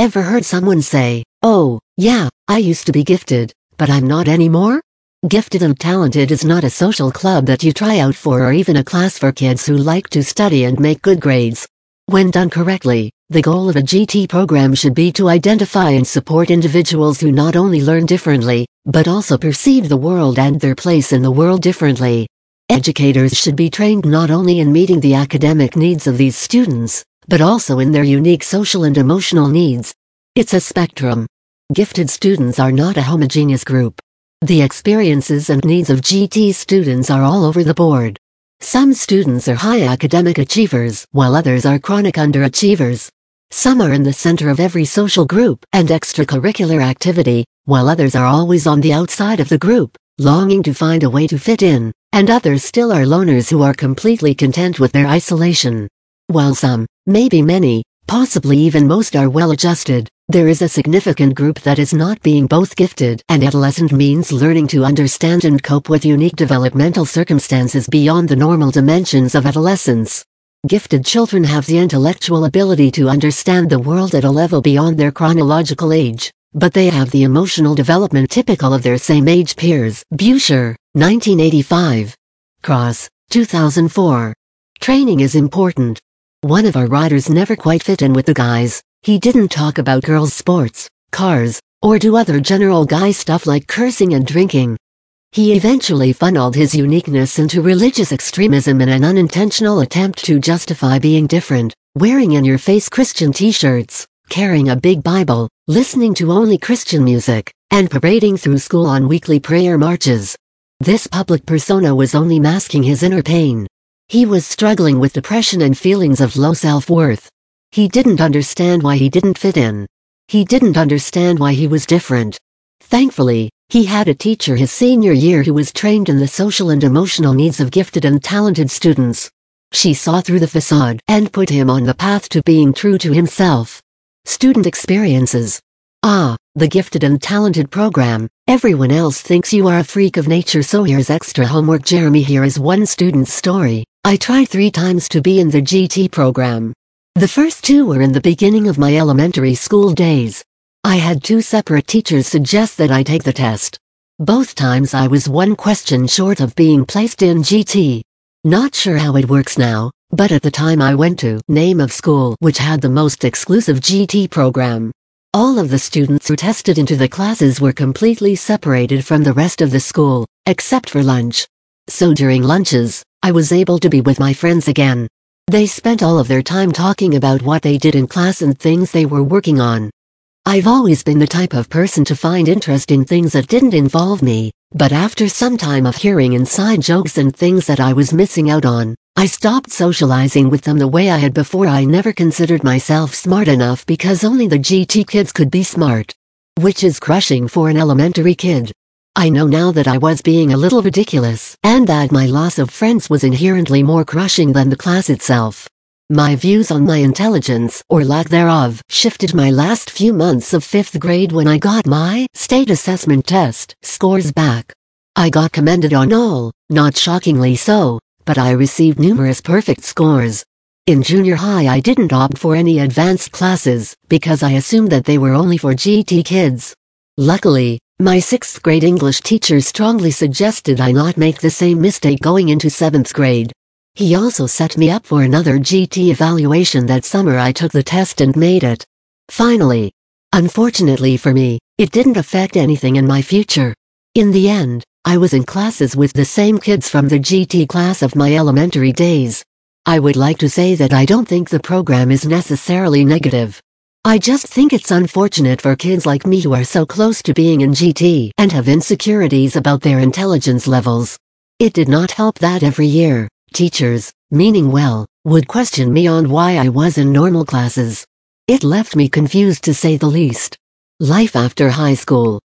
Ever heard someone say, oh, yeah, I used to be gifted, but I'm not anymore? Gifted and Talented is not a social club that you try out for or even a class for kids who like to study and make good grades. When done correctly, the goal of a GT program should be to identify and support individuals who not only learn differently, but also perceive the world and their place in the world differently. Educators should be trained not only in meeting the academic needs of these students, but also in their unique social and emotional needs. It's a spectrum. Gifted students are not a homogeneous group. The experiences and needs of GT students are all over the board. Some students are high academic achievers, while others are chronic underachievers. Some are in the center of every social group and extracurricular activity, while others are always on the outside of the group, longing to find a way to fit in, and others still are loners who are completely content with their isolation. While some, maybe many, possibly even most are well adjusted, there is a significant group that is not being both gifted and adolescent means learning to understand and cope with unique developmental circumstances beyond the normal dimensions of adolescence. Gifted children have the intellectual ability to understand the world at a level beyond their chronological age, but they have the emotional development typical of their same age peers. Buescher, 1985. Cross, 2004. Training is important. One of our riders never quite fit in with the guys, he didn't talk about girls' sports, cars, or do other general guy stuff like cursing and drinking. He eventually funneled his uniqueness into religious extremism in an unintentional attempt to justify being different, wearing in-your-face Christian t-shirts, carrying a big Bible, listening to only Christian music, and parading through school on weekly prayer marches. This public persona was only masking his inner pain. He was struggling with depression and feelings of low self-worth. He didn't understand why he didn't fit in. He didn't understand why he was different. Thankfully, he had a teacher his senior year who was trained in the social and emotional needs of gifted and talented students. She saw through the facade and put him on the path to being true to himself. Student experiences. Ah, the gifted and talented program. Everyone else thinks you are a freak of nature so here's extra homework Jeremy here is one student's story. I tried three times to be in the GT program. The first two were in the beginning of my elementary school days. I had two separate teachers suggest that I take the test. Both times I was one question short of being placed in GT. Not sure how it works now, but at the time I went to name of school which had the most exclusive GT program. All of the students who tested into the classes were completely separated from the rest of the school, except for lunch. So during lunches, I was able to be with my friends again. They spent all of their time talking about what they did in class and things they were working on. I've always been the type of person to find interest in things that didn't involve me, but after some time of hearing inside jokes and things that I was missing out on, I stopped socializing with them the way I had before I never considered myself smart enough because only the GT kids could be smart. Which is crushing for an elementary kid. I know now that I was being a little ridiculous, and that my loss of friends was inherently more crushing than the class itself. My views on my intelligence, or lack thereof, shifted my last few months of fifth grade when I got my state assessment test scores back. I got commended on all, not shockingly so, but I received numerous perfect scores. In junior high I didn't opt for any advanced classes, because I assumed that they were only for GT kids. Luckily, my sixth grade English teacher strongly suggested I not make the same mistake going into seventh grade. He also set me up for another GT evaluation that summer I took the test and made it. Finally. Unfortunately for me, it didn't affect anything in my future. In the end, I was in classes with the same kids from the GT class of my elementary days. I would like to say that I don't think the program is necessarily negative. I just think it's unfortunate for kids like me who are so close to being in GT and have insecurities about their intelligence levels. It did not help that every year, teachers, meaning well, would question me on why I was in normal classes. It left me confused to say the least. Life after high school.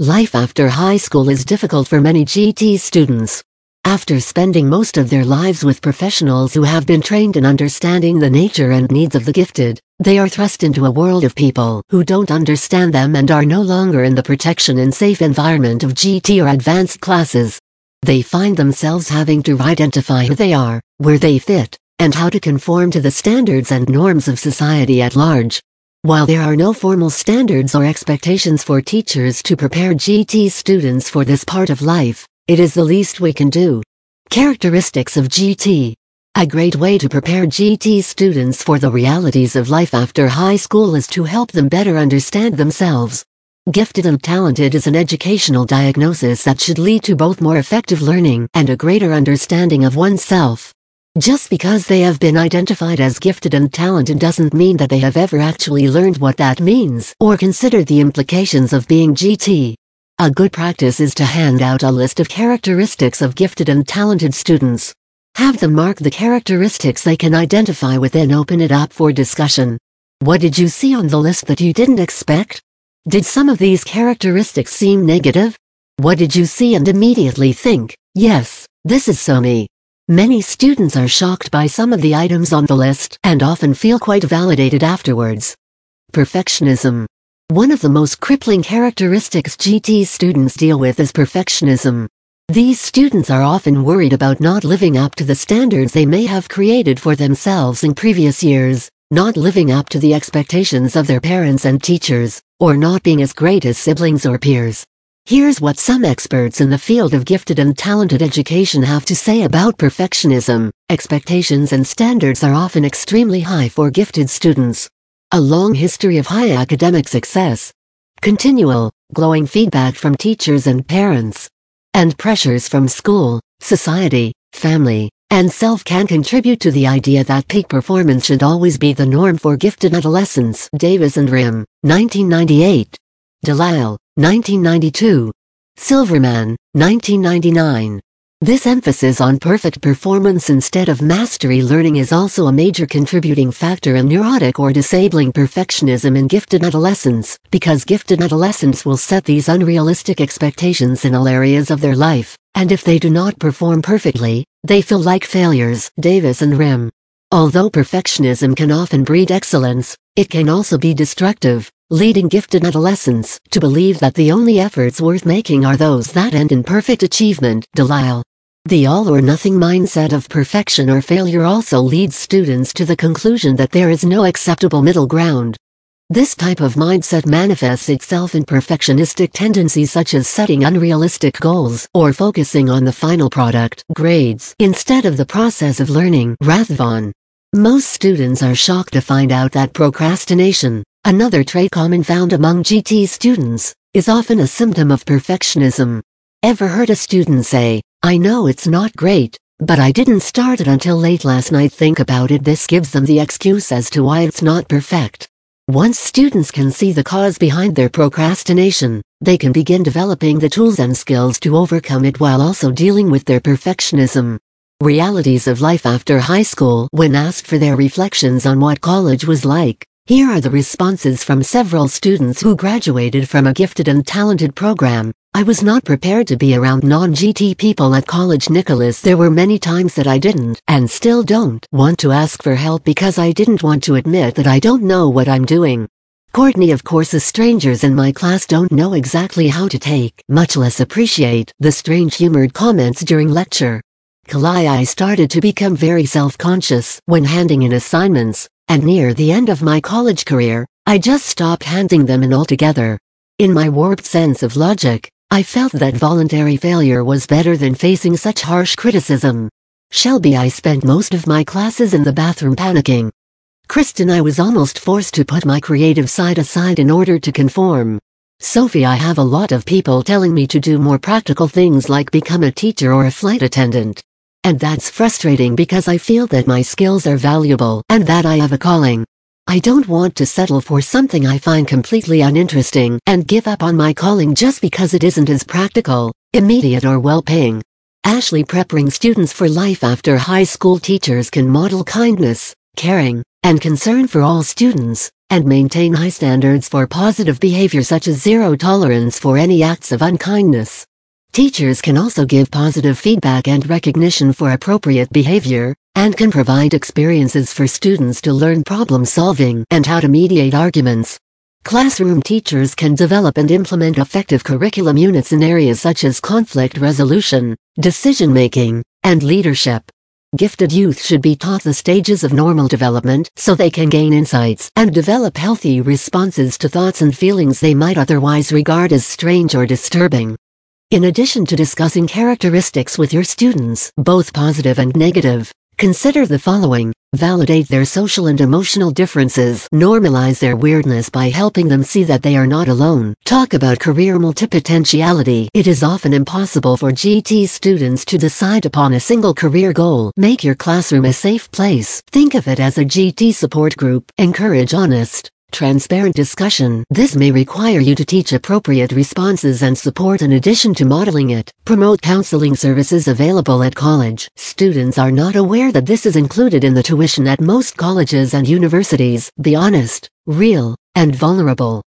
Life after high school is difficult for many GT students. After spending most of their lives with professionals who have been trained in understanding the nature and needs of the gifted, they are thrust into a world of people who don't understand them and are no longer in the protection and safe environment of GT or advanced classes. They find themselves having to identify who they are, where they fit, and how to conform to the standards and norms of society at large. While there are no formal standards or expectations for teachers to prepare GT students for this part of life, it is the least we can do. Characteristics of GT A great way to prepare GT students for the realities of life after high school is to help them better understand themselves. Gifted and talented is an educational diagnosis that should lead to both more effective learning and a greater understanding of oneself. Just because they have been identified as gifted and talented doesn't mean that they have ever actually learned what that means or considered the implications of being GT. A good practice is to hand out a list of characteristics of gifted and talented students. Have them mark the characteristics they can identify with and open it up for discussion. What did you see on the list that you didn't expect? Did some of these characteristics seem negative? What did you see and immediately think, yes, this is so me? Many students are shocked by some of the items on the list and often feel quite validated afterwards. Perfectionism. One of the most crippling characteristics GT students deal with is perfectionism. These students are often worried about not living up to the standards they may have created for themselves in previous years, not living up to the expectations of their parents and teachers, or not being as great as siblings or peers. Here's what some experts in the field of gifted and talented education have to say about perfectionism. Expectations and standards are often extremely high for gifted students. A long history of high academic success. Continual, glowing feedback from teachers and parents. And pressures from school, society, family, and self can contribute to the idea that peak performance should always be the norm for gifted adolescents. Davis and Rimm, 1998. Delisle, 1992. Silverman, 1999. This emphasis on perfect performance instead of mastery learning is also a major contributing factor in neurotic or disabling perfectionism in gifted adolescents, because gifted adolescents will set these unrealistic expectations in all areas of their life, and if they do not perform perfectly, they feel like failures. Davis and Rimm. Although perfectionism can often breed excellence, it can also be destructive leading gifted adolescents to believe that the only efforts worth making are those that end in perfect achievement. Delisle. The all-or-nothing mindset of perfection or failure also leads students to the conclusion that there is no acceptable middle ground. This type of mindset manifests itself in perfectionistic tendencies such as setting unrealistic goals or focusing on the final product grades instead of the process of learning. Rathbun. Most students are shocked to find out that procrastination, Another trait common found among GT students is often a symptom of perfectionism. Ever heard a student say, I know it's not great, but I didn't start it until late last night. Think about it. This gives them the excuse as to why it's not perfect. Once students can see the cause behind their procrastination, they can begin developing the tools and skills to overcome it while also dealing with their perfectionism. Realities of life after high school When asked for their reflections on what college was like, here are the responses from several students who graduated from a gifted and talented program. I was not prepared to be around non-GT people at college Nicholas there were many times that I didn't and still don't want to ask for help because I didn't want to admit that I don't know what I'm doing. Courtney of course the strangers in my class don't know exactly how to take, much less appreciate, the strange humored comments during lecture. Kalai I started to become very self-conscious when handing in assignments, and near the end of my college career, I just stopped handing them in altogether. In my warped sense of logic, I felt that voluntary failure was better than facing such harsh criticism. Shelby I spent most of my classes in the bathroom panicking. Kristen I was almost forced to put my creative side aside in order to conform. Sophie I have a lot of people telling me to do more practical things like become a teacher or a flight attendant. And that's frustrating because I feel that my skills are valuable and that I have a calling. I don't want to settle for something I find completely uninteresting and give up on my calling just because it isn't as practical, immediate or well-paying. Ashley preparing students for life after high school teachers can model kindness, caring, and concern for all students, and maintain high standards for positive behavior such as zero tolerance for any acts of unkindness. Teachers can also give positive feedback and recognition for appropriate behavior, and can provide experiences for students to learn problem solving and how to mediate arguments. Classroom teachers can develop and implement effective curriculum units in areas such as conflict resolution, decision making, and leadership. Gifted youth should be taught the stages of normal development so they can gain insights and develop healthy responses to thoughts and feelings they might otherwise regard as strange or disturbing. In addition to discussing characteristics with your students, both positive and negative, Consider the following. Validate their social and emotional differences. Normalize their weirdness by helping them see that they are not alone. Talk about career multipotentiality. It is often impossible for GT students to decide upon a single career goal. Make your classroom a safe place. Think of it as a GT support group. Encourage honest, transparent discussion. This may require you to teach appropriate responses and support in addition to modeling it. Promote counseling services available at college. Students are not aware that this is included in the tuition at most colleges and universities. Be honest, real, and vulnerable.